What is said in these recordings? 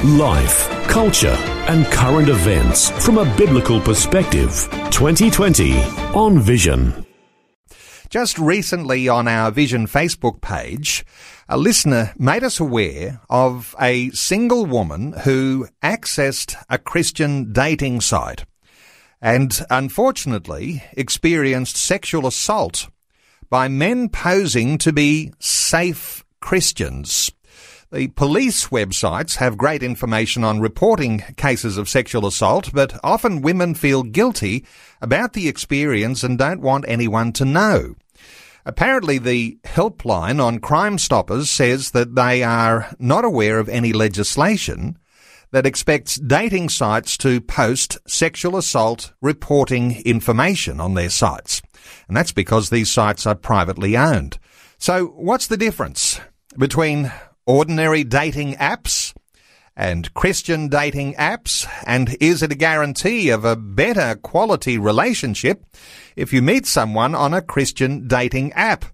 Life, culture, and current events from a biblical perspective. 2020 on Vision. Just recently on our Vision Facebook page, a listener made us aware of a single woman who accessed a Christian dating site and unfortunately experienced sexual assault by men posing to be safe Christians. The police websites have great information on reporting cases of sexual assault, but often women feel guilty about the experience and don't want anyone to know. Apparently, the helpline on Crime Stoppers says that they are not aware of any legislation that expects dating sites to post sexual assault reporting information on their sites. And that's because these sites are privately owned. So what's the difference between ordinary dating apps and Christian dating apps? And is it a guarantee of a better quality relationship if you meet someone on a Christian dating app?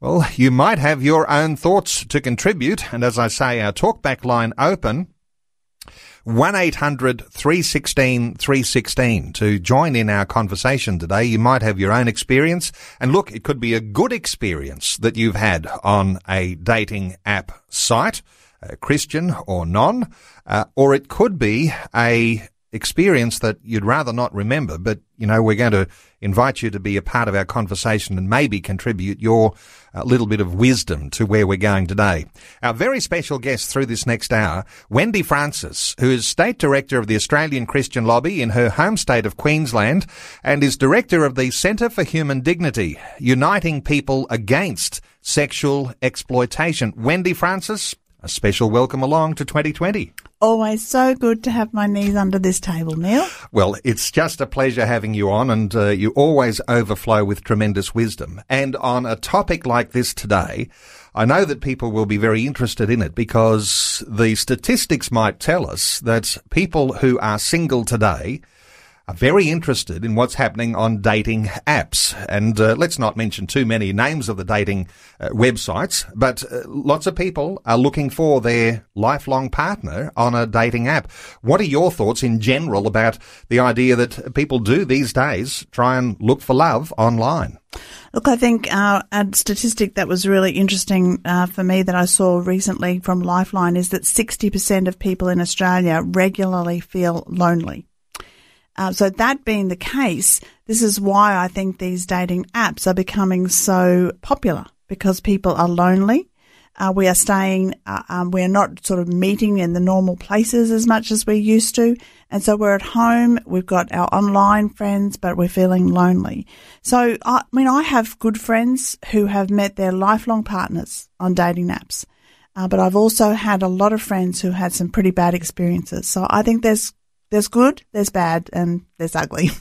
Well, you might have your own thoughts to contribute. And as I say, our talkback line open. 1-800-316-316 to join in our conversation today. You might have your own experience. And look, it could be a good experience that you've had on a dating app site, uh, Christian or non, uh, or it could be a experience that you'd rather not remember, but you know, we're going to invite you to be a part of our conversation and maybe contribute your uh, little bit of wisdom to where we're going today. Our very special guest through this next hour, Wendy Francis, who is State Director of the Australian Christian Lobby in her home state of Queensland and is Director of the Centre for Human Dignity, uniting people against sexual exploitation. Wendy Francis, a special welcome along to 2020. Always so good to have my knees under this table, Neil. Well, it's just a pleasure having you on, and uh, you always overflow with tremendous wisdom. And on a topic like this today, I know that people will be very interested in it because the statistics might tell us that people who are single today are very interested in what's happening on dating apps. And uh, let's not mention too many names of the dating uh, websites, but uh, lots of people are looking for their lifelong partner on a dating app. What are your thoughts in general about the idea that people do these days try and look for love online? Look, I think uh, a statistic that was really interesting uh, for me that I saw recently from Lifeline is that 60% of people in Australia regularly feel lonely. Uh, so that being the case, this is why I think these dating apps are becoming so popular because people are lonely. Uh, we are staying, uh, um, we're not sort of meeting in the normal places as much as we used to. And so we're at home, we've got our online friends, but we're feeling lonely. So, I mean, I have good friends who have met their lifelong partners on dating apps. Uh, but I've also had a lot of friends who had some pretty bad experiences. So I think there's there's good, there's bad, and there's ugly.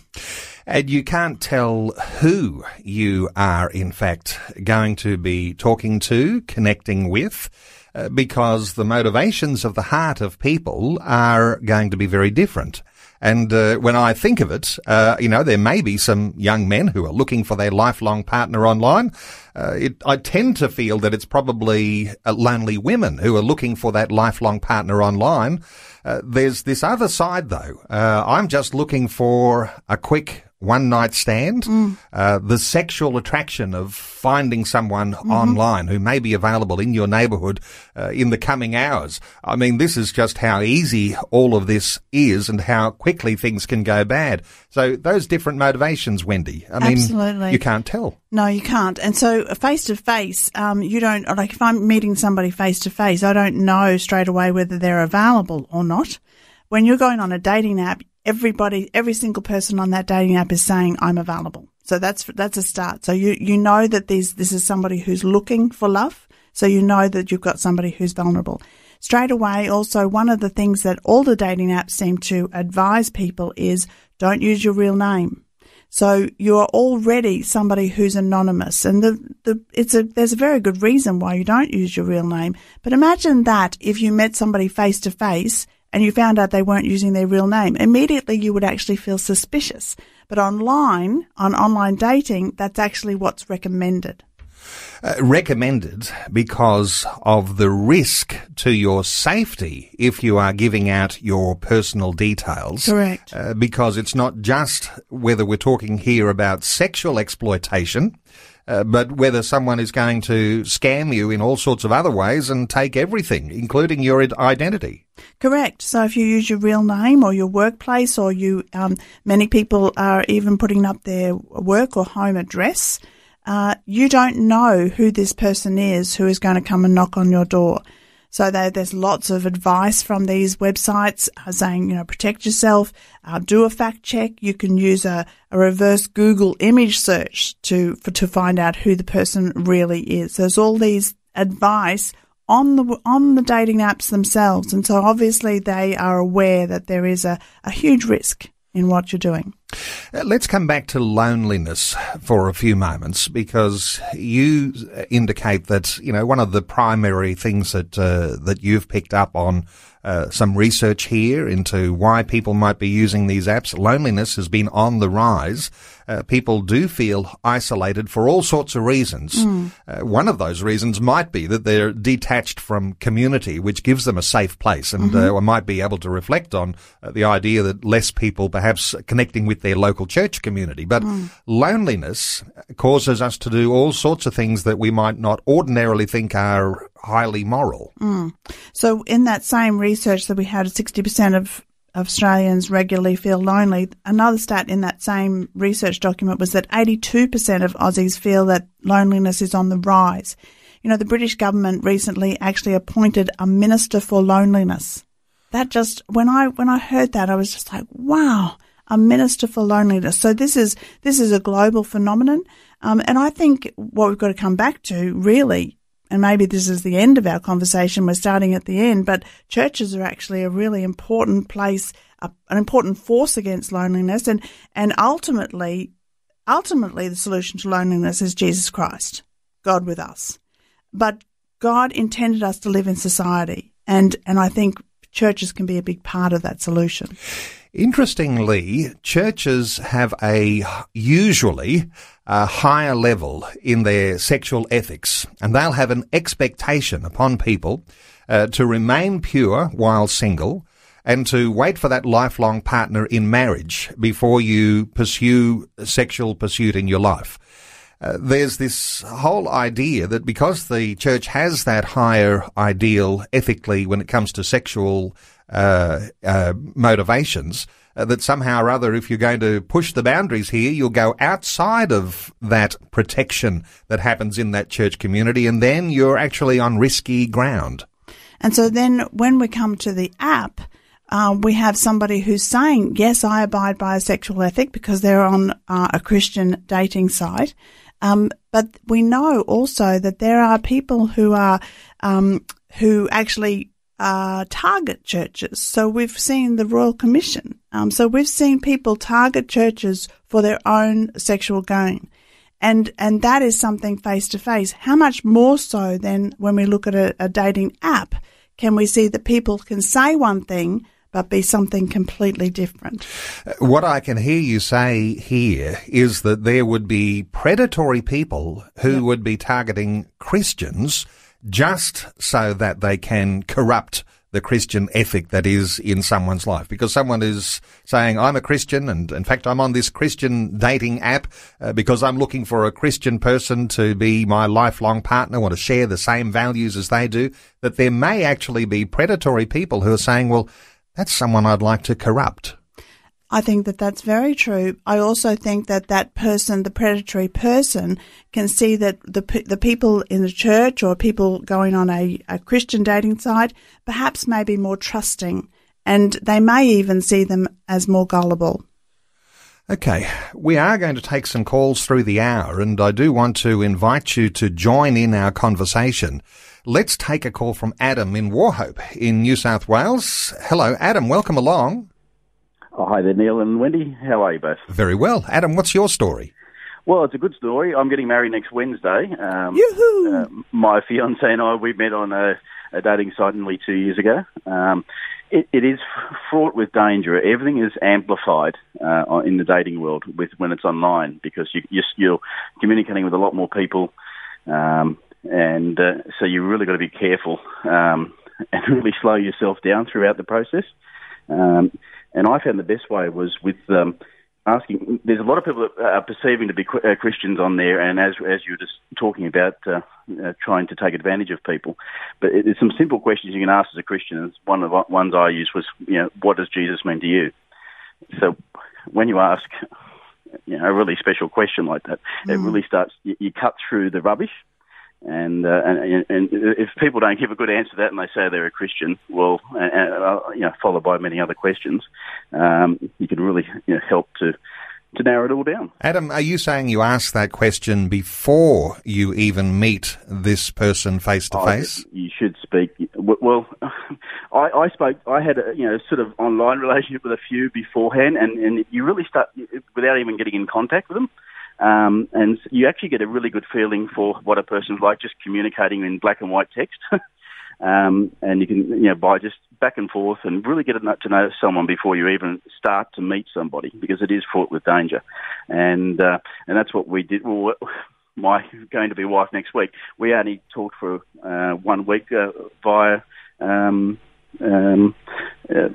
And you can't tell who you are, in fact, going to be talking to, connecting with, uh, because the motivations of the heart of people are going to be very different. And uh, when I think of it, uh, you know, there may be some young men who are looking for their lifelong partner online. Uh, it, I tend to feel that it's probably uh, lonely women who are looking for that lifelong partner online. Uh, there's this other side, though. Uh, I'm just looking for a quick one night stand, mm. uh, the sexual attraction of finding someone mm-hmm. online who may be available in your neighborhood uh, in the coming hours. I mean, this is just how easy all of this is and how quickly things can go bad. So those different motivations, Wendy, I mean, Absolutely. you can't tell. No, you can't. And so face to face, you don't, like if I'm meeting somebody face to face, I don't know straight away whether they're available or not. When you're going on a dating app, everybody, every single person on that dating app is saying, I'm available. So that's, that's a start. So you, you know that these, this is somebody who's looking for love. So you know that you've got somebody who's vulnerable. Straight away, also, one of the things that all the dating apps seem to advise people is don't use your real name. So you are already somebody who's anonymous, and the, the it's a there's a very good reason why you don't use your real name. But imagine that if you met somebody face to face and you found out they weren't using their real name, immediately you would actually feel suspicious. But online, on online dating, that's actually what's recommended. Uh, recommended because of the risk to your safety if you are giving out your personal details. Correct. Uh, because it's not just whether we're talking here about sexual exploitation, uh, but whether someone is going to scam you in all sorts of other ways and take everything, including your identity. Correct. So if you use your real name or your workplace, or you, um, many people are even putting up their work or home address uh, you don't know who this person is who is going to come and knock on your door. So there's lots of advice from these websites uh, saying, you know, protect yourself, uh, do a fact check. You can use a, a reverse Google image search to for, to find out who the person really is. There's all these advice on the on the dating apps themselves, and so obviously they are aware that there is a, a huge risk in what you're doing. Uh, let's come back to loneliness for a few moments because you indicate that you know one of the primary things that uh, that you've picked up on uh, some research here into why people might be using these apps. Loneliness has been on the rise. Uh, people do feel isolated for all sorts of reasons. Mm. Uh, one of those reasons might be that they're detached from community, which gives them a safe place, and mm-hmm. Uh, might be able to reflect on uh, the idea that less people perhaps connecting with their local church community. But mm. loneliness causes us to do all sorts of things that we might not ordinarily think are highly moral. Mm. So, in that same research that we had, 60% of Australians regularly feel lonely. Another stat in that same research document was that 82% of Aussies feel that loneliness is on the rise. You know, the British government recently actually appointed a minister for loneliness. That just, when I, when I heard that, I was just like, wow, a minister for loneliness. So this is, this is a global phenomenon. Um, and I think what we've got to come back to really and maybe this is the end of our conversation, we're starting at the end, but churches are actually a really important place, a, an important force against loneliness, and, and ultimately, ultimately the solution to loneliness is Jesus Christ, God with us. But God intended us to live in society, and, and I think churches can be a big part of that solution. Interestingly, churches have a usually a higher level in their sexual ethics, and they'll have an expectation upon people uh, to remain pure while single and to wait for that lifelong partner in marriage before you pursue sexual pursuit in your life. Uh, there's this whole idea that because the church has that higher ideal ethically when it comes to sexual uh, uh, motivations uh, that somehow or other, if you're going to push the boundaries here, you'll go outside of that protection that happens in that church community, and then you're actually on risky ground. And so then when we come to the app, uh, we have somebody who's saying, yes, I abide by a sexual ethic because they're on uh, a Christian dating site. Um, but we know also that there are people who are um, who actually uh, target churches. So we've seen the Royal Commission. Um, so we've seen people target churches for their own sexual gain. And, and that is something face to face. How much more so than when we look at a, a dating app can we see that people can say one thing, but be something completely different. What I can hear you say here is that there would be predatory people who yep. would be targeting Christians just so that they can corrupt the Christian ethic that is in someone's life. Because someone is saying, I'm a Christian, and in fact, I'm on this Christian dating app uh, because I'm looking for a Christian person to be my lifelong partner, want to share the same values as they do, that there may actually be predatory people who are saying, well, that's someone I'd like to corrupt. I think that that's very true. I also think that that person, the predatory person, can see that the the people in the church or people going on a, a Christian dating site perhaps may be more trusting, and they may even see them as more gullible. Okay, we are going to take some calls through the hour, and I do want to invite you to join in our conversation. Let's take a call from Adam in Wauchope in New South Wales. Hello, Adam. Welcome along. Oh, hi there, Neil and Wendy. How are you both? Very well. Adam, what's your story? Well, it's a good story. I'm getting married next Wednesday. Um, Yoo-hoo! uh, my fiance and I, we met on a, a dating site nearly two years ago. Um, it, it is fraught with danger. Everything is amplified uh, in the dating world with when it's online because you, you're, you're communicating with a lot more people, um, and uh, so you really got to be careful um, and really slow yourself down throughout the process. Um, and I found the best way was with um, asking. There's a lot of people that are perceiving to be uh, Christians on there, and as as you were just talking about, uh, uh, trying to take advantage of people. But there's some simple questions you can ask as a Christian. One of the ones I used was, you know, what does Jesus mean to you? So when you ask, you know, a really special question like that, mm. it really starts. You, you cut through the rubbish and, uh, and and if people don't give a good answer to that and they say they're a Christian, well, uh, uh, you know, followed by many other questions, um, you can really you know, help to to narrow it all down. Adam, are you saying you ask that question before you even meet this person face to face? You should speak. Well, I, I spoke. I had a you know sort of online relationship with a few beforehand, and and you really start without even getting in contact with them. Um, and you actually get a really good feeling for what a person's like just communicating in black and white text. um, and you can, you know, by just back and forth and really get to know someone before you even start to meet somebody because it is fraught with danger. And, uh, and that's what we did. Well, my going to be wife next week, we only talked for uh, one week uh, via um, um, uh,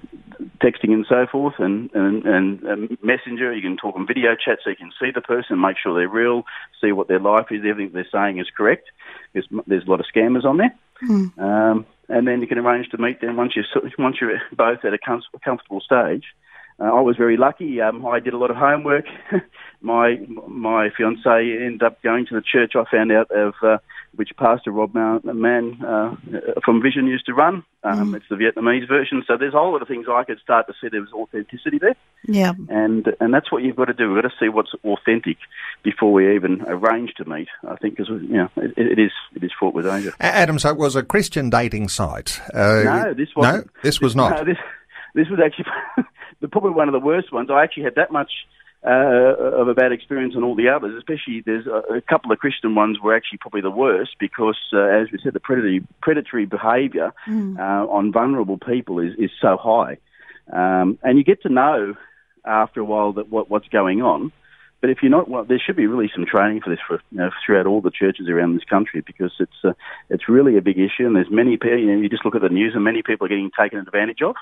texting and so forth, and, and, and messenger. You can talk on video chat so you can see the person, make sure they're real, see what their life is, everything they're saying is correct. There's, there's a lot of scammers on there. Mm. Um, and then you can arrange to meet them once you're, once you're both at a com- comfortable stage. Uh, I was very lucky. Um, I did a lot of homework. my my fiance ended up going to the church I found out of uh, which Pastor Rob Mann uh, from Vision used to run. Um, mm. It's the Vietnamese version. So there's a whole lot of things I could start to see there was authenticity there. Yeah. And and that's what you've got to do. We've got to see what's authentic before we even arrange to meet. I think because you know it, it is it is fraught with danger. Adam, so it was a Christian dating site. Uh, no, this was no, this was not. No, this, this was actually probably one of the worst ones. I actually had that much uh, of a bad experience on all the others. Especially, there's a, a couple of Christian ones were actually probably the worst because, uh, as we said, the predatory predatory behaviour mm. uh, on vulnerable people is is so high, um, and you get to know after a while that what, what's going on. But if you're not, well, there should be really some training for this for, you know, throughout all the churches around this country because it's uh, it's really a big issue, and there's many people. You know, you just look at the news, and many people are getting taken advantage of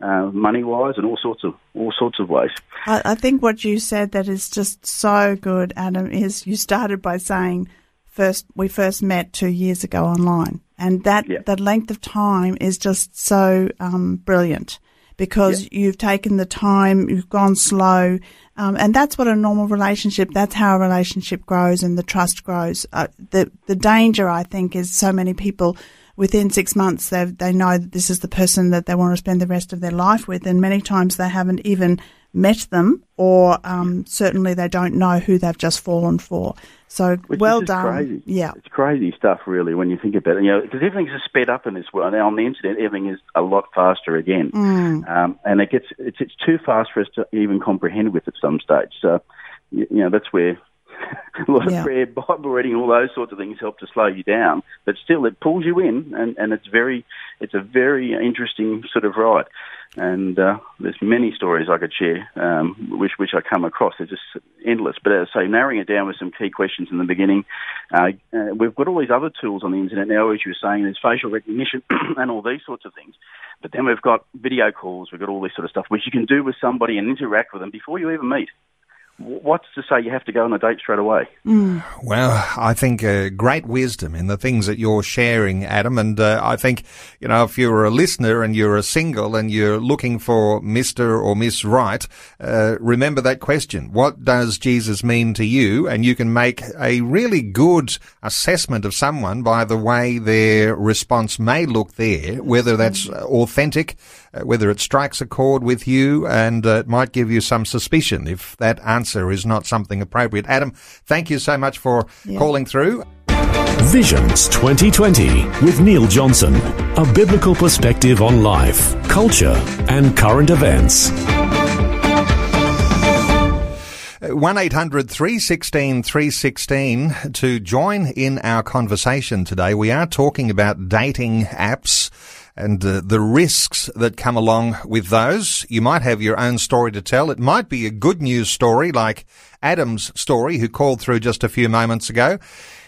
uh, money wise and all sorts of all sorts of ways. I, I think what you said that is just so good, Adam, is you started by saying first we first met two years ago online, and that yeah. that length of time is just so um, brilliant because yeah. you've taken the time, you've gone slow, um, and that's what a normal relationship. That's how a relationship grows and the trust grows. Uh, the the danger, I think, is so many people within six months they they know that this is the person that they want to spend the rest of their life with, and many times they haven't even met them, or um, certainly they don't know who they've just fallen for. So Which well done. Crazy. Yeah, it's crazy stuff, really, when you think about it. You know, because everything's just sped up in this world. Now on the internet, everything is a lot faster again, mm. um, and it gets it's it's too fast for us to even comprehend with at some stage. So you know that's where a lot yeah. of prayer, Bible reading, all those sorts of things help to slow you down. But still, it pulls you in, and, and it's very, it's a very interesting sort of ride. And uh, there's many stories I could share, um, which which I come across. They're just endless. But as I say, narrowing it down with some key questions in the beginning, uh, uh, we've got all these other tools on the internet now, as you were saying. There's facial recognition and all these sorts of things. But then we've got video calls. We've got all this sort of stuff, which you can do with somebody and interact with them before you even meet what's to say you have to go on a date straight away? Mm. Well, I think uh, great wisdom in the things that you're sharing, Adam. And uh, I think, you know, if you're a listener and you're a single and you're looking for Mr. or Miss Right, uh, remember that question. What does Jesus mean to you? And you can make a really good assessment of someone by the way their response may look there, whether that's authentic, whether it strikes a chord with you, and uh, it might give you some suspicion if that answer is not something appropriate. Adam, thank you so much for yeah. calling through. Visions 2020 with Neil Johnson. A biblical perspective on life, culture, and current events. 800 316 316 to join in our conversation today. We are talking about dating apps and uh, the risks that come along with those. You might have your own story to tell. It might be a good news story like Adam's story who called through just a few moments ago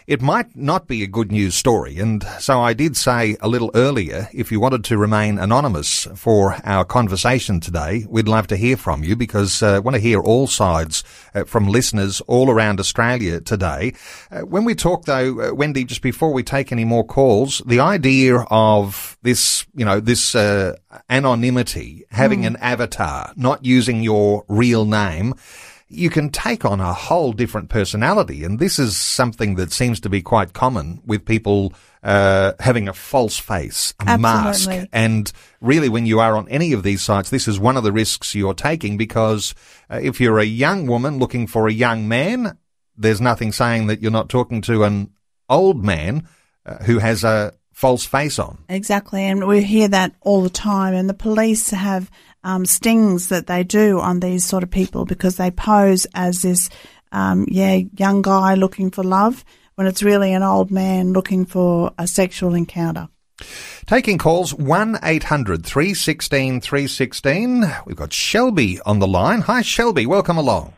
it might not be a good news story. And so I did say a little earlier, if you wanted to remain anonymous for our conversation today, we'd love to hear from you because uh, I want to hear all sides uh, from listeners all around Australia today. Uh, when we talk though, uh, Wendy, just before we take any more calls, the idea of this, you know, this uh, anonymity, having mm. an avatar, not using your real name, you can take on a whole different personality. And this is something that seems to be quite common with people uh, having a false face, a Absolutely. mask. And really, when you are on any of these sites, this is one of the risks you're taking because uh, if you're a young woman looking for a young man, there's nothing saying that you're not talking to an old man uh, who has a false face on. Exactly. And we hear that all the time. And the police have um, stings that they do on these sort of people because they pose as this, um, yeah, young guy looking for love when it's really an old man looking for a sexual encounter. Taking calls 1 800 316 316. We've got Shelby on the line. Hi, Shelby. Welcome along.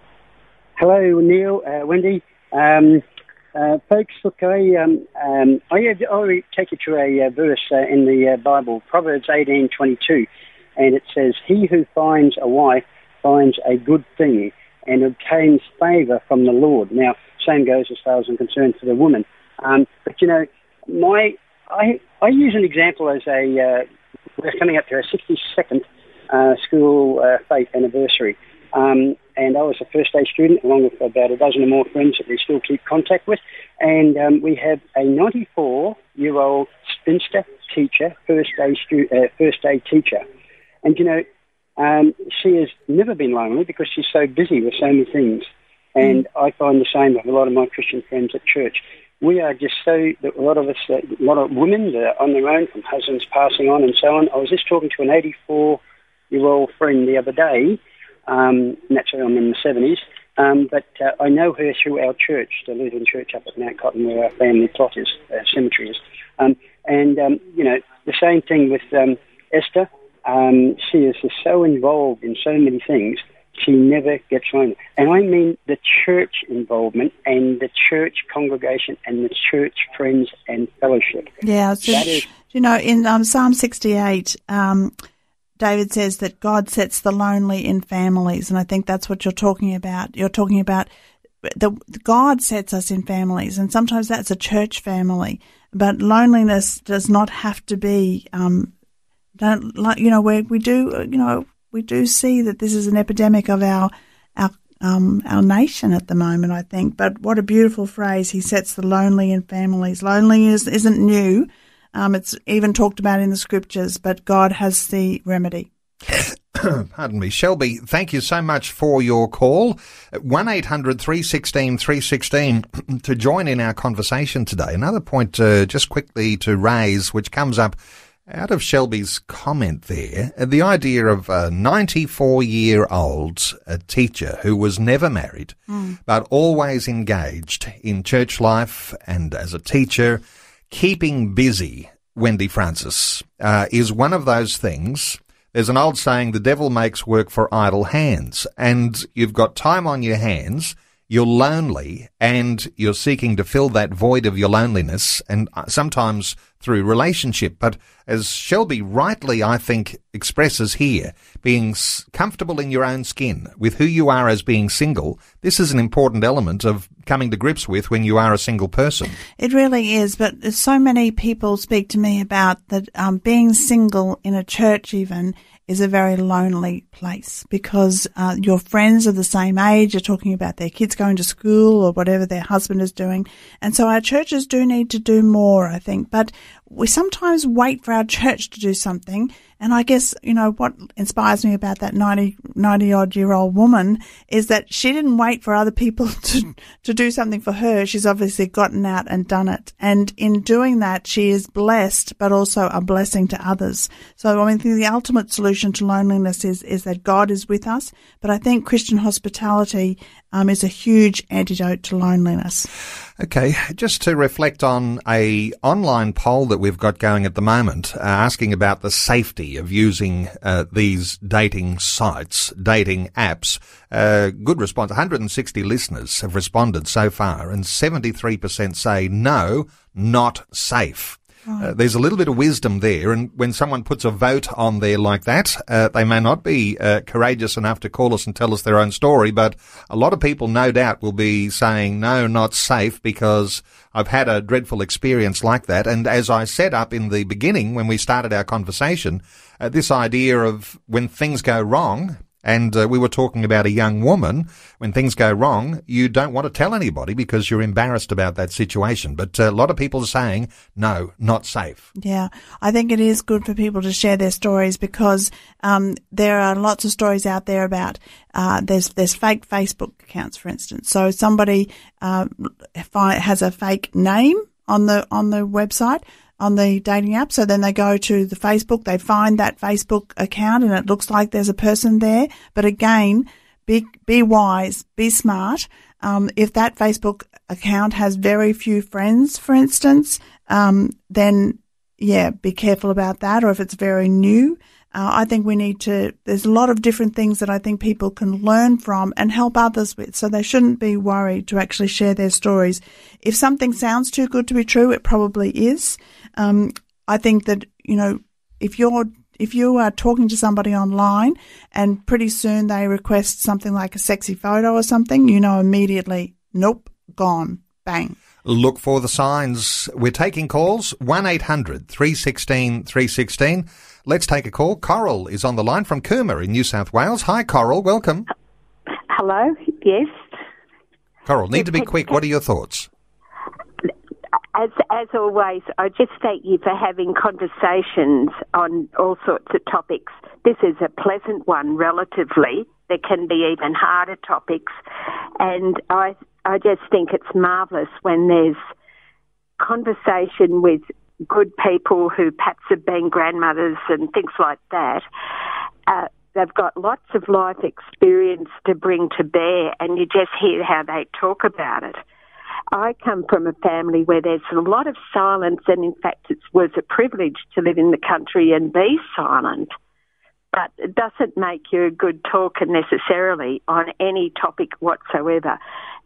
Hello, Neil, uh, Wendy. Um, uh, folks, look, I, um, um, I, I take you to a uh, verse uh, in the uh, Bible, Proverbs eighteen twenty two and it says, He who finds a wife finds a good thing and obtains favour from the Lord. Now, same goes as far as I'm concerned for the woman. Um, but you know, my I I use an example as a uh, we're coming up to our 62nd uh, school uh, faith anniversary, um, and I was a first day student along with about a dozen or more friends that we still keep contact with, and um, we have a 94 year old spinster teacher, first day stu- uh, first day teacher, and, you know, um, she has never been lonely because she's so busy with so many things. And mm. I find the same with a lot of my Christian friends at church. We are just so, a lot of us, a lot of women that are on their own from husbands passing on and so on. I was just talking to an 84 year old friend the other day. Um, naturally, I'm in the 70s. Um, but uh, I know her through our church, the Lutheran Church up at Mount Cotton, where our family plot is, uh, cemetery is. Um, and, um, you know, the same thing with um, Esther. Um, she is so involved in so many things, she never gets lonely. And I mean the church involvement and the church congregation and the church friends and fellowship. Yeah, so, is, you know, in um, Psalm 68, um, David says that God sets the lonely in families, and I think that's what you're talking about. You're talking about the God sets us in families, and sometimes that's a church family. But loneliness does not have to be um, don't like you know we we do you know we do see that this is an epidemic of our our um, our nation at the moment. I think, but what a beautiful phrase! He sets the lonely in families. Loneliness isn't new. Um, it's even talked about in the scriptures, but God has the remedy. Pardon me. Shelby, thank you so much for your call. 1 800 316 316 to join in our conversation today. Another point uh, just quickly to raise, which comes up out of Shelby's comment there, the idea of a 94 year old teacher who was never married, mm. but always engaged in church life and as a teacher, keeping busy, Wendy Francis, uh, is one of those things. There's an old saying, the devil makes work for idle hands, and you've got time on your hands you're lonely and you're seeking to fill that void of your loneliness and uh, sometimes through relationship. But as Shelby rightly, I think, expresses here, being comfortable in your own skin with who you are as being single, this is an important element of coming to grips with when you are a single person. It really is, but so many people speak to me about that um, being single in a church even is a very lonely place because uh, your friends of the same age. You're talking about their kids going to school or whatever their husband is doing. And so our churches do need to do more, I think. But we sometimes wait for our church to do something and I guess, you know, what inspires me about that 90, 90 odd year old woman is that she didn't wait for other people to, to do something for her. She's obviously gotten out and done it. And in doing that, she is blessed, but also a blessing to others. So, I mean, the ultimate solution to loneliness is, is that God is with us. But I think Christian hospitality um, is a huge antidote to loneliness. Okay, just to reflect on a online poll that we've got going at the moment, uh, asking about the safety of using uh, these dating sites, dating apps. Uh, good response. 160 listeners have responded so far, and 73% say no, not safe. Uh, there's a little bit of wisdom there, and when someone puts a vote on there like that, uh, they may not be uh, courageous enough to call us and tell us their own story, but a lot of people, no doubt, will be saying no, not safe because I've had a dreadful experience like that. And as I said up in the beginning when we started our conversation, uh, this idea of when things go wrong, and uh, we were talking about a young woman. When things go wrong, you don't want to tell anybody because you're embarrassed about that situation. But uh, a lot of people are saying, no, not safe. Yeah, I think it is good for people to share their stories because um, there are lots of stories out there about uh, there's there's fake Facebook accounts, for instance. So somebody uh, has a fake name on the on the website on the dating app. So then they go to the Facebook, they find that Facebook account and it looks like there's a person there. But again, be, be wise, be smart. Um, if that Facebook account has very few friends, for instance, um, then yeah, be careful about that. Or if it's very new, uh, I think we need to, there's a lot of different things that I think people can learn from and help others with. So they shouldn't be worried to actually share their stories. If something sounds too good to be true, it probably is. Um, I think that, you know, if you're if you are talking to somebody online and pretty soon they request something like a sexy photo or something, you know immediately, nope, gone, bang. Look for the signs. We're taking calls 1 800 316 316. Let's take a call. Coral is on the line from Cooma in New South Wales. Hi, Coral. Welcome. Hello. Yes. Coral, need to be quick. What are your thoughts? As as always, I just thank you for having conversations on all sorts of topics. This is a pleasant one, relatively. There can be even harder topics, and I I just think it's marvellous when there's conversation with good people who perhaps have been grandmothers and things like that. Uh, they've got lots of life experience to bring to bear, and you just hear how they talk about it. I come from a family where there's a lot of silence, and in fact, it was a privilege to live in the country and be silent. But it doesn't make you a good talker necessarily on any topic whatsoever.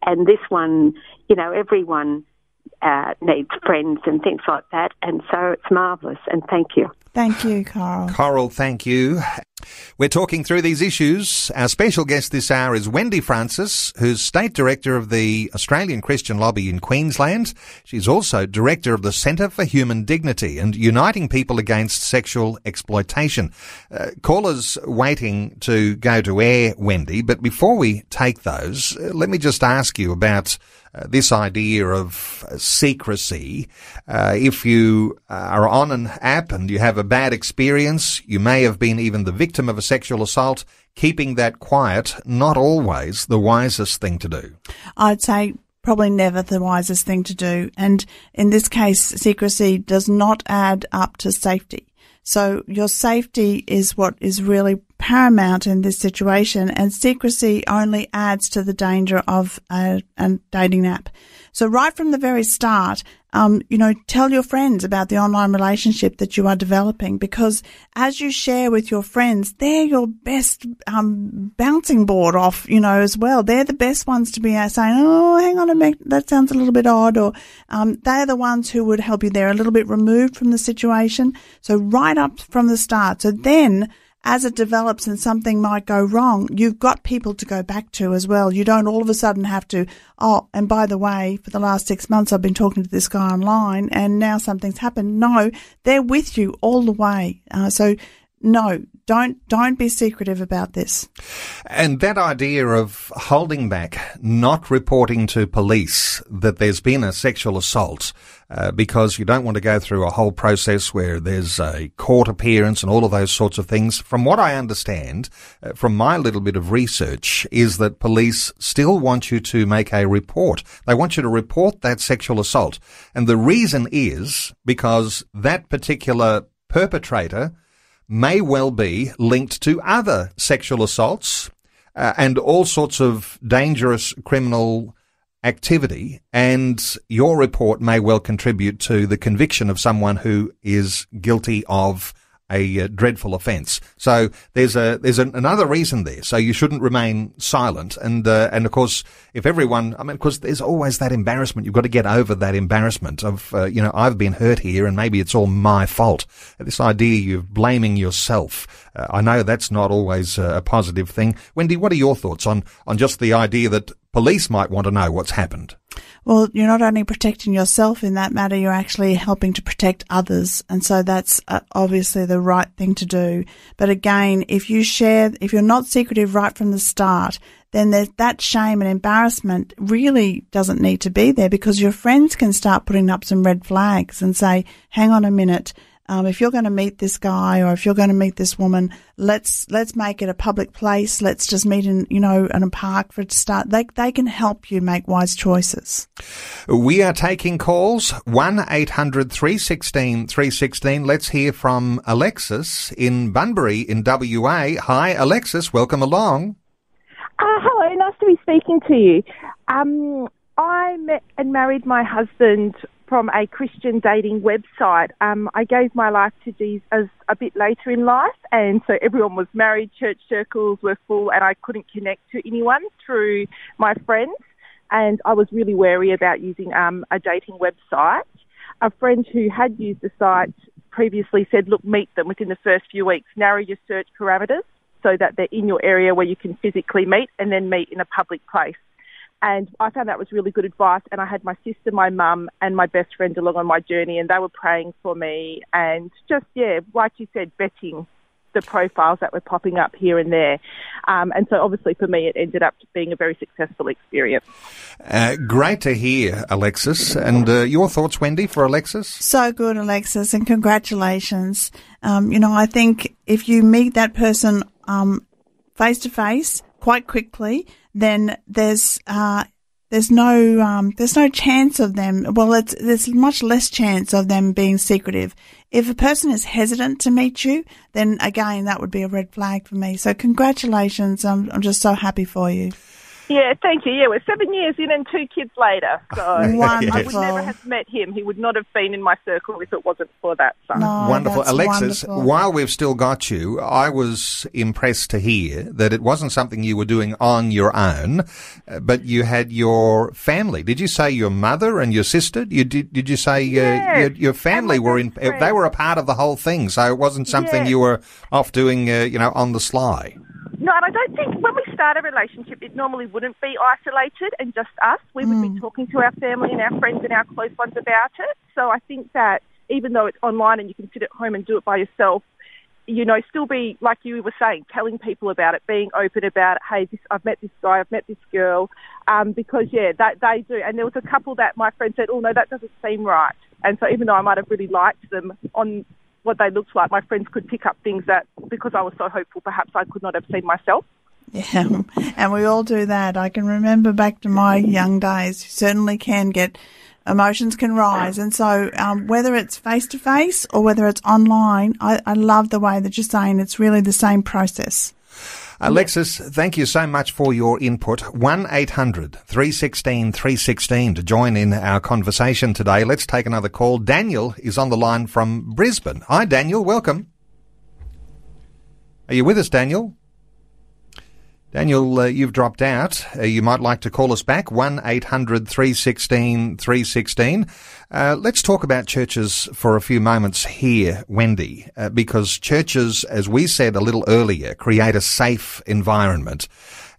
And this one, you know, everyone uh, needs friends and things like that. And so it's marvellous. And thank you. Thank you, Coral. Coral, thank you. We're talking through these issues. Our special guest this hour is Wendy Francis, who's State Director of the Australian Christian Lobby in Queensland. She's also Director of the Centre for Human Dignity and Uniting People Against Sexual Exploitation. Uh, callers waiting to go to air, Wendy, but before we take those, uh, let me just ask you about uh, this idea of uh, secrecy. Uh, if you uh, are on an app and you have a bad experience, you may have been even the victim of a sexual assault. Keeping that quiet, not always the wisest thing to do. I'd say probably never the wisest thing to do. And in this case, secrecy does not add up to safety. So your safety is what is really paramount in this situation and secrecy only adds to the danger of a, a dating app. So right from the very start, um, you know, tell your friends about the online relationship that you are developing because as you share with your friends, they're your best um, bouncing board off, you know, as well. They're the best ones to be saying, "Oh, hang on a minute, that sounds a little bit odd," or um, they're the ones who would help you. They're a little bit removed from the situation, so right up from the start. So then as it develops and something might go wrong, you've got people to go back to as well. You don't all of a sudden have to, oh, and by the way, for the last six months I've been talking to this guy online and now something's happened. No, they're with you all the way. Uh, so no, don't don't be secretive about this. And that idea of holding back, not reporting to police that there's been a sexual assault, uh, because you don't want to go through a whole process where there's a court appearance and all of those sorts of things. From what I understand, uh, from my little bit of research, is that police still want you to make a report. They want you to report that sexual assault, and the reason is because that particular perpetrator may well be linked to other sexual assaults uh, and all sorts of dangerous criminal activity. And your report may well contribute to the conviction of someone who is guilty of a uh, dreadful offence. So there's a there's an, another reason there. So you shouldn't remain silent. And uh, and of course, if everyone, I mean, because there's always that embarrassment. You've got to get over that embarrassment of uh, you know I've been hurt here, and maybe it's all my fault. This idea of blaming yourself. Uh, I know that's not always a positive thing. Wendy, what are your thoughts on on just the idea that police might want to know what's happened? Well, you're not only protecting yourself in that matter, you're actually helping to protect others. And so that's uh, obviously the right thing to do. But again, if you share, if you're not secretive right from the start, then that shame and embarrassment really doesn't need to be there because your friends can start putting up some red flags and say, hang on a minute, um, if you're going to meet this guy or if you're going to meet this woman, let's let's make it a public place. Let's just meet in you know in a park for it to start. They they can help you make wise choices. We are taking calls one 316 316 Let's hear from Alexis in Bunbury in WA. Hi, Alexis. Welcome along. Uh, hello, nice to be speaking to you. Um, I met and married my husband from a Christian dating website. Um, I gave my life to Jesus a bit later in life, and so everyone was married, church circles were full, and I couldn't connect to anyone through my friends. And I was really wary about using um, a dating website. A friend who had used the site previously said, look, meet them within the first few weeks, narrow your search parameters so that they're in your area where you can physically meet and then meet in a public place. And I found that was really good advice. And I had my sister, my mum, and my best friend along on my journey, and they were praying for me. And just, yeah, like you said, betting the profiles that were popping up here and there. Um, and so, obviously, for me, it ended up being a very successful experience. Uh, great to hear, Alexis. And uh, your thoughts, Wendy, for Alexis? So good, Alexis, and congratulations. Um, you know, I think if you meet that person face to face quite quickly, then there's uh, there's no um, there's no chance of them. Well, it's there's much less chance of them being secretive. If a person is hesitant to meet you, then again that would be a red flag for me. So congratulations! I'm I'm just so happy for you. Yeah, thank you. Yeah, we're seven years in and two kids later. So wonderful. I would never have met him. He would not have been in my circle if it wasn't for that son. No, wonderful. that's Alexis, wonderful. while we've still got you, I was impressed to hear that it wasn't something you were doing on your own, uh, but you had your family. Did you say your mother and your sister? You did, did you say uh, your, your family were in, friend. they were a part of the whole thing, so it wasn't something Yes. you were off doing, uh, you know, on the sly. And I don't think when we start a relationship, it normally wouldn't be isolated and just us. We would be talking to our family and our friends and our close ones about it. So I think that even though it's online and you can sit at home and do it by yourself, you know, still be like you were saying, telling people about it, being open about it. Hey, this, I've met this guy, I've met this girl, um, because yeah, that they do. And there was a couple that my friend said, "Oh no, that doesn't seem right." And so even though I might have really liked them on what they looked like, my friends could pick up things that because I was so hopeful, perhaps I could not have seen myself. Yeah, and we all do that. I can remember back to my young days. You certainly can get emotions can rise, and so um, whether it's face to face or whether it's online, I, I love the way that you're saying it's really the same process. Alexis, thank you so much for your input. 1-800-316-316 to join in our conversation today. Let's take another call. Daniel is on the line from Brisbane. Hi, Daniel. Welcome. Are you with us, Daniel? Daniel, uh, you've dropped out. Uh, you might like to call us back, 1-800-316-316. Uh, let's talk about churches for a few moments here, Wendy, uh, because churches, as we said a little earlier, create a safe environment.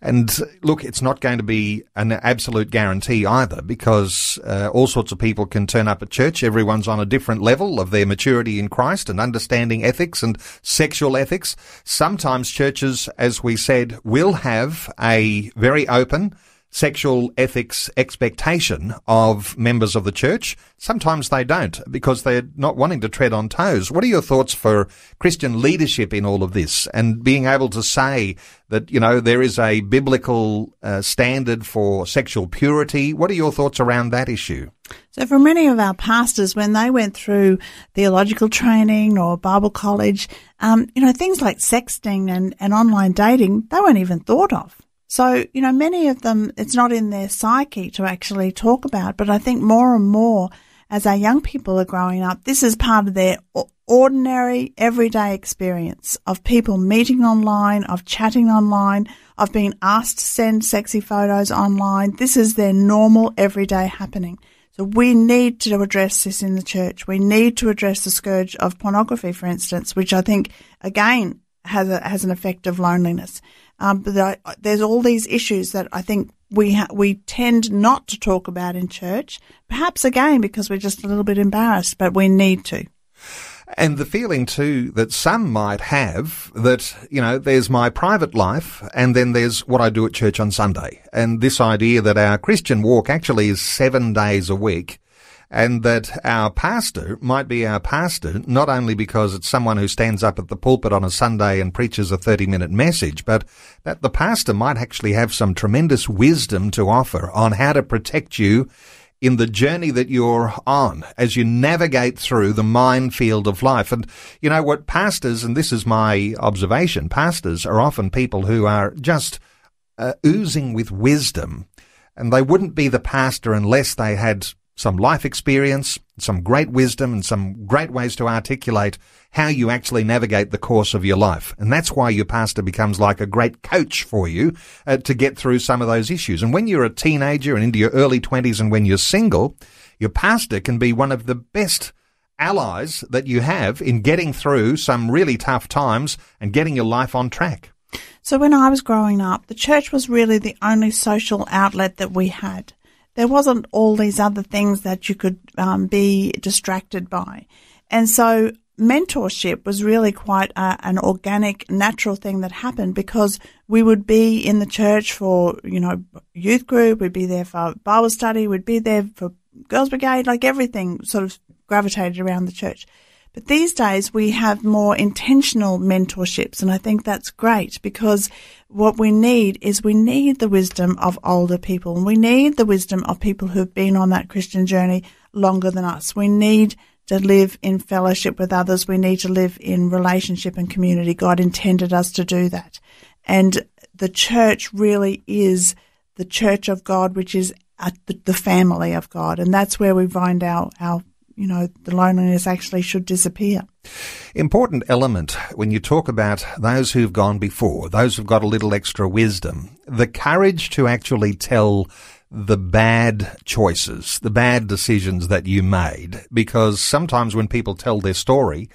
And look, it's not going to be an absolute guarantee either because uh, all sorts of people can turn up at church. Everyone's on a different level of their maturity in Christ and understanding ethics and sexual ethics. Sometimes churches, as we said, will have a very open, sexual ethics expectation of members of the church. Sometimes they don't because they're not wanting to tread on toes. What are your thoughts for Christian leadership in all of this and being able to say that, you know, there is a biblical uh, standard for sexual purity? What are your thoughts around that issue? So for many of our pastors, when they went through theological training or Bible college, um, you know, things like sexting and, and online dating, they weren't even thought of. So, you know, many of them, it's not in their psyche to actually talk about, but I think more and more as our young people are growing up, this is part of their ordinary, everyday experience of people meeting online, of chatting online, of being asked to send sexy photos online. This is their normal, everyday happening. So we need to address this in the church. We need to address the scourge of pornography, for instance, which I think again has a, has an effect of loneliness. Um, but there's all these issues that I think we ha- we tend not to talk about in church. Perhaps again because we're just a little bit embarrassed, but we need to. And the feeling too that some might have that, you know, there's my private life and then there's what I do at church on Sunday. And this idea that our Christian walk actually is seven days a week and that our pastor might be our pastor not only because it's someone who stands up at the pulpit on a Sunday and preaches a 30 minute message, but that the pastor might actually have some tremendous wisdom to offer on how to protect you in the journey that you're on as you navigate through the minefield of life. And you know what pastors, and this is my observation, pastors are often people who are just uh, oozing with wisdom and they wouldn't be the pastor unless they had some life experience, some great wisdom and some great ways to articulate how you actually navigate the course of your life. And that's why your pastor becomes like a great coach for you uh, to get through some of those issues. And when you're a teenager and into your early twenties and when you're single, your pastor can be one of the best allies that you have in getting through some really tough times and getting your life on track. So when I was growing up, the church was really the only social outlet that we had there wasn't all these other things that you could um, be distracted by. And so mentorship was really quite a, an organic, natural thing that happened because we would be in the church for, you know, youth group, we'd be there for Bible study, we'd be there for Girls Brigade, like everything sort of gravitated around the church. But these days we have more intentional mentorships and I think that's great because what we need is we need the wisdom of older people and we need the wisdom of people who've been on that Christian journey longer than us. We need to live in fellowship with others. We need to live in relationship and community. God intended us to do that. And the church really is the church of God, which is the family of God. And that's where we find our, our you know, the loneliness actually should disappear. Important element when you talk about those who've gone before, those who've got a little extra wisdom, the courage to actually tell the bad choices, the bad decisions that you made, because sometimes when people tell their story,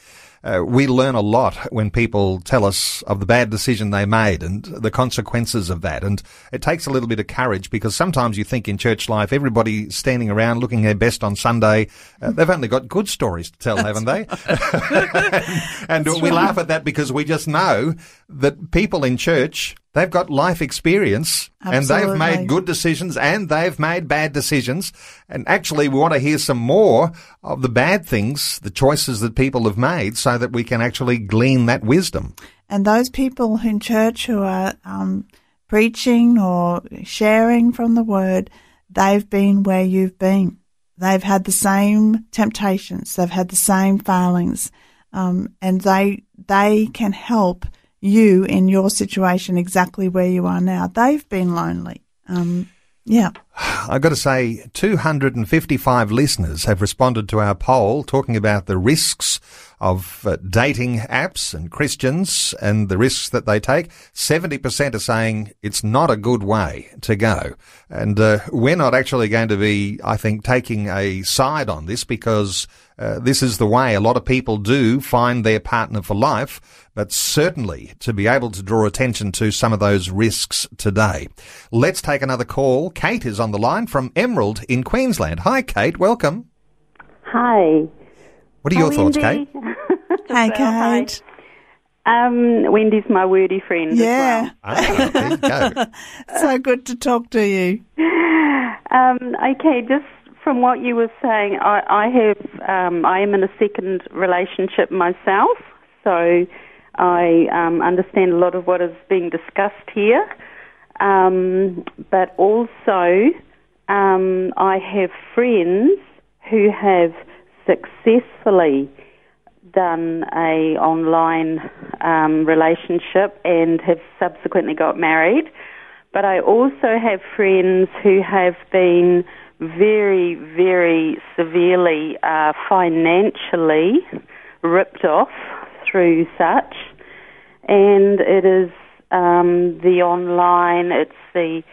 uh, we learn a lot when people tell us of the bad decision they made and the consequences of that. And it takes a little bit of courage because sometimes you think in church life, everybody standing around looking their best on Sunday, uh, they've only got good stories to tell, haven't they? and, and we laugh at that because we just know that people in church They've got life experience Absolutely. and they've made good decisions and they've made bad decisions. And actually, we want to hear some more of the bad things, the choices that people have made so that we can actually glean that wisdom. And those people in church who are um, preaching or sharing from the word, they've been where you've been. They've had the same temptations. They've had the same failings. Um, and they, they can help you in your situation exactly where you are now. They've been lonely. Um, yeah. I've got to say, 255 listeners have responded to our poll talking about the risks of uh, dating apps and Christians and the risks that they take. 70% are saying it's not a good way to go. And uh, we're not actually going to be, I think, taking a side on this because uh, this is the way a lot of people do find their partner for life, but certainly to be able to draw attention to some of those risks today. Let's take another call. Kate is on the line from Emerald in Queensland. Hi, Kate. Welcome. Hi. What are your Hi, thoughts, Wendy. Kate? Hey, Kate. Um, Wendy's my wordy friend. Yeah. Ah, there you go. so good to talk to you. Um, okay, just from what you were saying, I, I have um, I am in a second relationship myself, so I um, understand a lot of what is being discussed here. Um, but also, um, I have friends who have successfully done a online um, relationship and have subsequently got married. but I also have friends who have been very, very severely uh, financially ripped off through such, and it is um, the online, it's the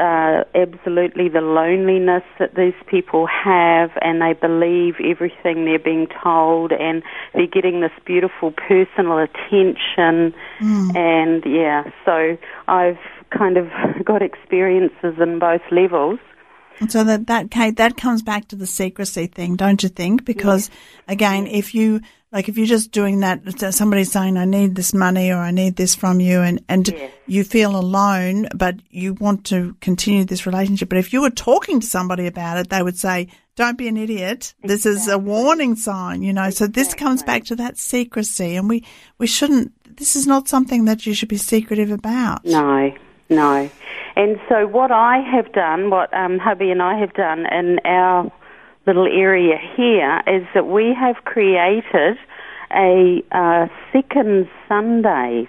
uh, absolutely the loneliness that these people have, and they believe everything they're being told, and they're getting this beautiful personal attention, Mm. and yeah, so I've kind of got experiences in both levels. And so that, that, Kate, that comes back to the secrecy thing, don't you think? Because again, if you, like, if you're just doing that, somebody's saying, I need this money or I need this from you and, and you feel alone, but you want to continue this relationship. But if you were talking to somebody about it, they would say, don't be an idiot. This is a warning sign, you know. So this comes back to that secrecy and we, we shouldn't, this is not something that you should be secretive about. No, no. And so what I have done, what um, hubby and I have done in our little area here, is that we have created a uh, second Sundays,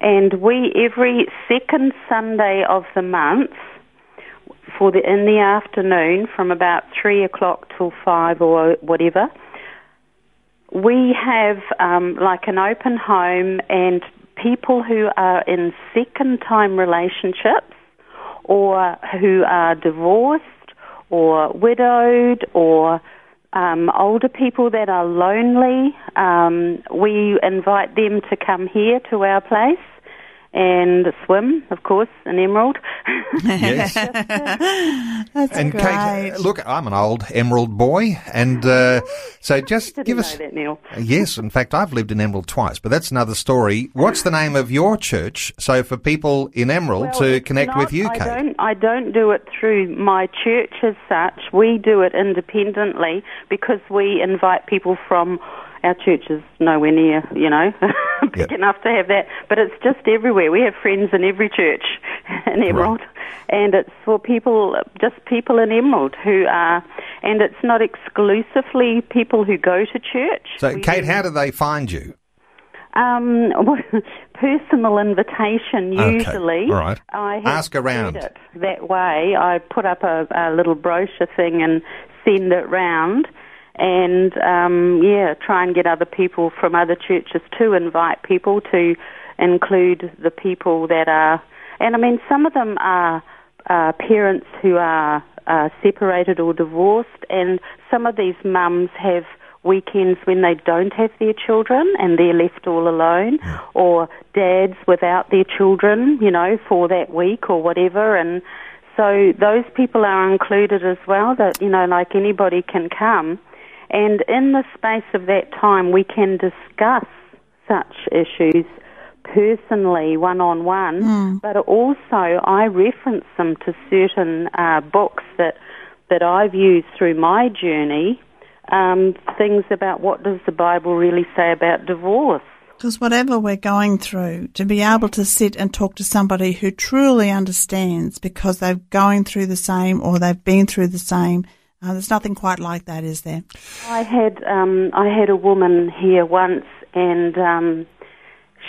and we every second Sunday of the month for the in the afternoon from about three o'clock till five or whatever. We have um, like an open home and people who are in second time relationships or who are divorced or widowed or um, older people that are lonely. Um, we invite them to come here to our place and swim, of course, in Emerald. Yes. That's and great. Kate, look, I'm an old Emerald boy, and uh, so just Didn't give know us. that, Neil. Yes, in fact, I've lived in Emerald twice, but that's another story. What's the name of your church? So for people in Emerald Well, to connect not- with you, I Kate. don't, I don't do it through my church as such. We do it independently because we invite people from our church is nowhere near, you know, big Yep. enough to have that. But it's just everywhere. We have friends in every church in Emerald. And it's for people, just people in Emerald who are, and it's not exclusively people who go to church. So, We Kate, have- how do they find you? um, personal invitation Okay, usually. all right. I have Ask around. It that way, I put up a, a little brochure thing and send it round, and um, yeah, try and get other people from other churches to invite people to include the people that are, and I mean some of them are uh, parents who are uh, separated or divorced, and some of these mums have weekends when they don't have their children and they're left all alone, or dads without their children, you know, for that week or whatever, and so those people are included as well. That you know, like anybody can come, and in the space of that time, we can discuss such issues personally, one on one, but also I reference them to certain uh, books that that I've used through my journey. Um, things about what does the Bible really say about divorce? Because whatever we're going through, to be able to sit and talk to somebody who truly understands because they're going through the same or they've been through the same, uh, there's nothing quite like that, is there? I had um, I had a woman here once, and um,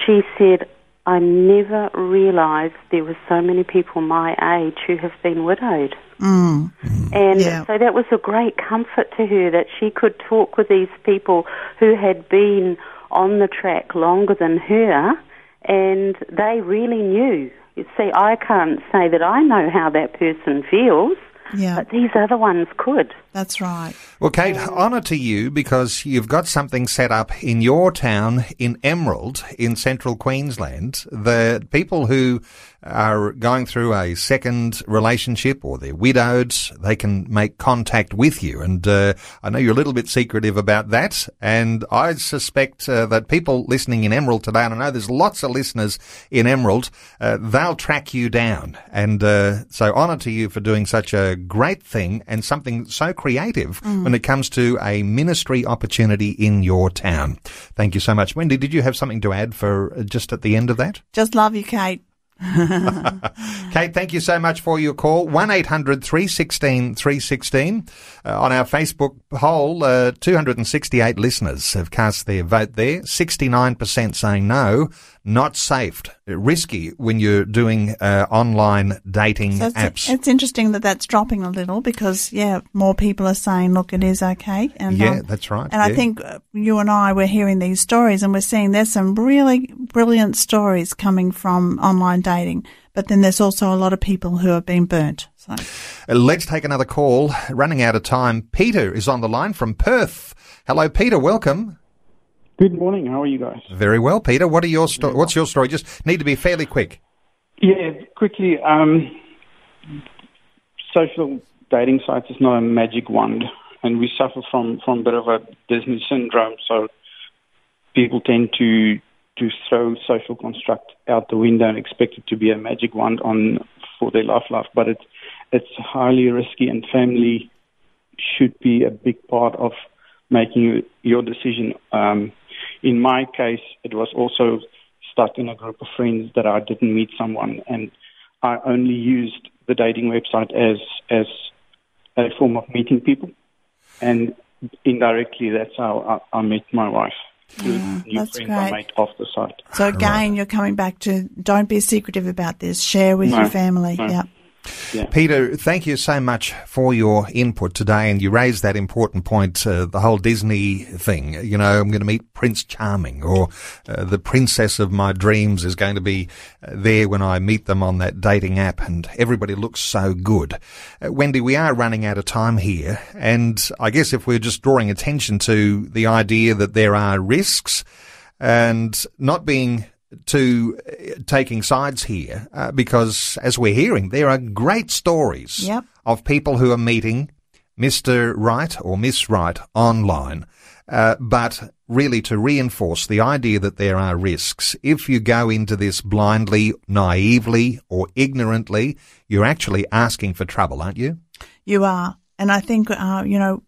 she said, "I never realised there were so many people my age who have been widowed." Mm. And Yeah. so that was a great comfort to her that she could talk with these people who had been on the track longer than her, and they really knew. You see, I can't say that I know how that person feels, Yeah, but these other ones could. that's right. Well, Kate, honour to you because you've got something set up in your town in Emerald in central Queensland. The people who are going through a second relationship or they're widowed, they can make contact with you. And uh, I know you're a little bit secretive about that. And I suspect uh, that people listening in Emerald today, and I know there's lots of listeners in Emerald, uh, they'll track you down. And uh, so honour to you for doing such a great thing and something so creative when it comes to a ministry opportunity in your town. Thank you so much. Wendy, did you have something to add for uh, just at the end of that? Just love you, Kate. Kate, thank you so much for your call. 1800 316 316. Uh, on our Facebook poll, uh, 268 listeners have cast their vote there. 69% saying no, not safe, risky when you're doing uh, online dating So it's, apps. it's interesting that that's dropping a little because, yeah, more people are saying, look, it is okay. And, yeah, um, that's right. and I think uh, you and I were hearing these stories and we're seeing there's some really brilliant stories coming from online dating. But then there's also a lot of people who have been burnt. So Uh, Let's take another call. Running out of time. Peter is on the line from Perth. Hello, Peter. Welcome. Good morning. How are you guys? Very well, Peter. What are your sto- What's your story? Just need to be fairly quick. Yeah, quickly. Um, social dating sites is not a magic wand, and we suffer from from a bit of a Disney syndrome. So people tend to to throw social construct out the window and expect it to be a magic wand on for their life life. But it's it's highly risky, and family should be a big part of making your decision. Um, in my case, it was also stuck in a group of friends that I didn't meet someone, and I only used the dating website as as a form of meeting people, and indirectly, that's how I, I met my wife. Through new that's friends great. off the site. So again, you're coming back to don't be secretive about this. Share with No, your family. no. Yeah. Peter, thank you so much for your input today, and you raised that important point, uh, the whole Disney thing. You know, I'm going to meet Prince Charming, or uh, the princess of my dreams is going to be uh, there when I meet them on that dating app, and everybody looks so good. Uh, Wendy, we are running out of time here, and I guess if we're just drawing attention to the idea that there are risks, and not being to uh, taking sides here uh, because as we're hearing there are great stories Yep. of people who are meeting Mr. Right or Miss Right online uh, but really to reinforce the idea that there are risks if you go into this blindly naively or ignorantly you're actually asking for trouble aren't you You are. And I think, uh, you know,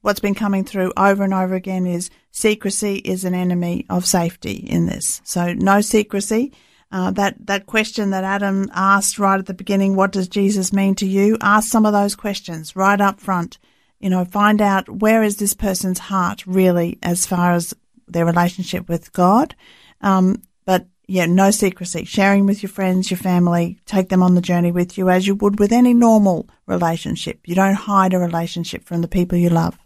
what's been coming through over and over again is secrecy is an enemy of safety in this. So no secrecy. Uh, that, that question that Adam asked right at the beginning, what does Jesus mean to you? Ask some of those questions right up front. You know, find out where is this person's heart really as far as their relationship with God. Um, but yeah, no secrecy. Sharing with your friends, your family, take them on the journey with you as you would with any normal relationship. You don't hide a relationship from the people you love.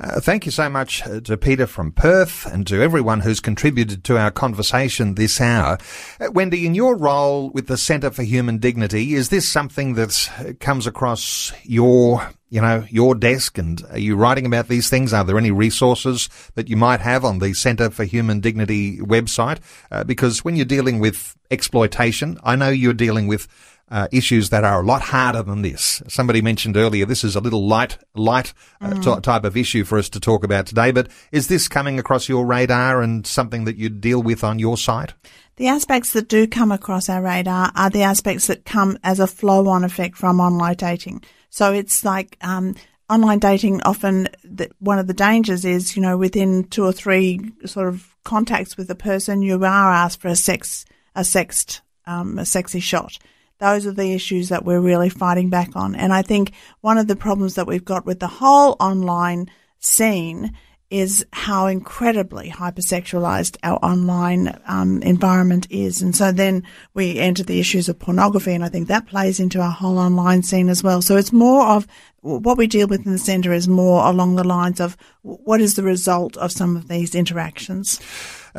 Uh, thank you so much uh, to Peter from Perth and to everyone who's contributed to our conversation this hour. Uh, Wendy, in your role with the Centre for Human Dignity, is this something that uh, comes across your, you know, your desk and are you writing about these things? Are there any resources that you might have on the Centre for Human Dignity website? Uh, because when you're dealing with exploitation, I know you're dealing with uh, issues that are a lot harder than this. Somebody mentioned earlier this is a little light, light uh, t- type of issue for us to talk about today. But is this coming across your radar and something that you deal with on your site? The aspects that do come across our radar are the aspects that come as a flow on effect from online dating. So it's like, um, online dating often, the, one of the dangers is, you know, within two or three sort of contacts with a person, you are asked for a sex, a sexed, um, a sexy shot. Those are the issues that we're really fighting back on. And I think one of the problems that we've got with the whole online scene is how incredibly hypersexualized our online um, environment is. And so then we enter the issues of pornography, and I think that plays into our whole online scene as well. So it's more of what we deal with in the centre is more along the lines of what is the result of some of these interactions.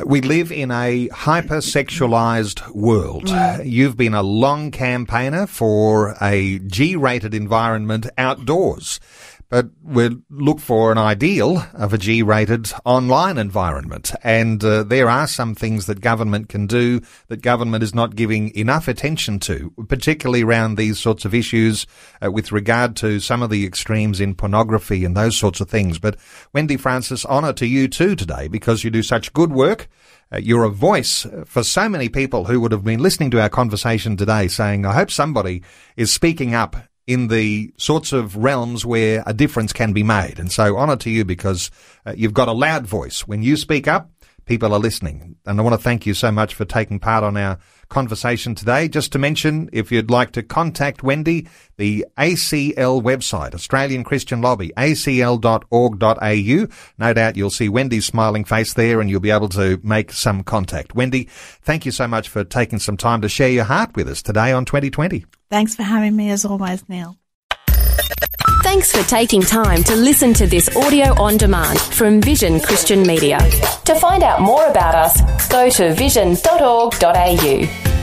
We live in a hypersexualized world. You've been a long campaigner for a G-rated environment outdoors. But we look for an ideal of a G-rated online environment. And uh, there are some things that government can do that government is not giving enough attention to, particularly around these sorts of issues uh, with regard to some of the extremes in pornography and those sorts of things. But Wendy Francis, honour to you too today because you do such good work. Uh, you're a voice for so many people who would have been listening to our conversation today saying, I hope somebody is speaking up in the sorts of realms where a difference can be made. And so honour to you because uh, you've got a loud voice. When you speak up, people are listening. And I want to thank you so much for taking part on our conversation today. Just to mention, if you'd like to contact Wendy, the ACL website, Australian Christian Lobby, acl.org.au. No doubt you'll see Wendy's smiling face there and you'll be able to make some contact. Wendy, thank you so much for taking some time to share your heart with us today on 2020. Thanks for having me as always, Neil. Thanks for taking time to listen to this audio on demand from Vision Christian Media. To find out more about us, go to vision.org.au.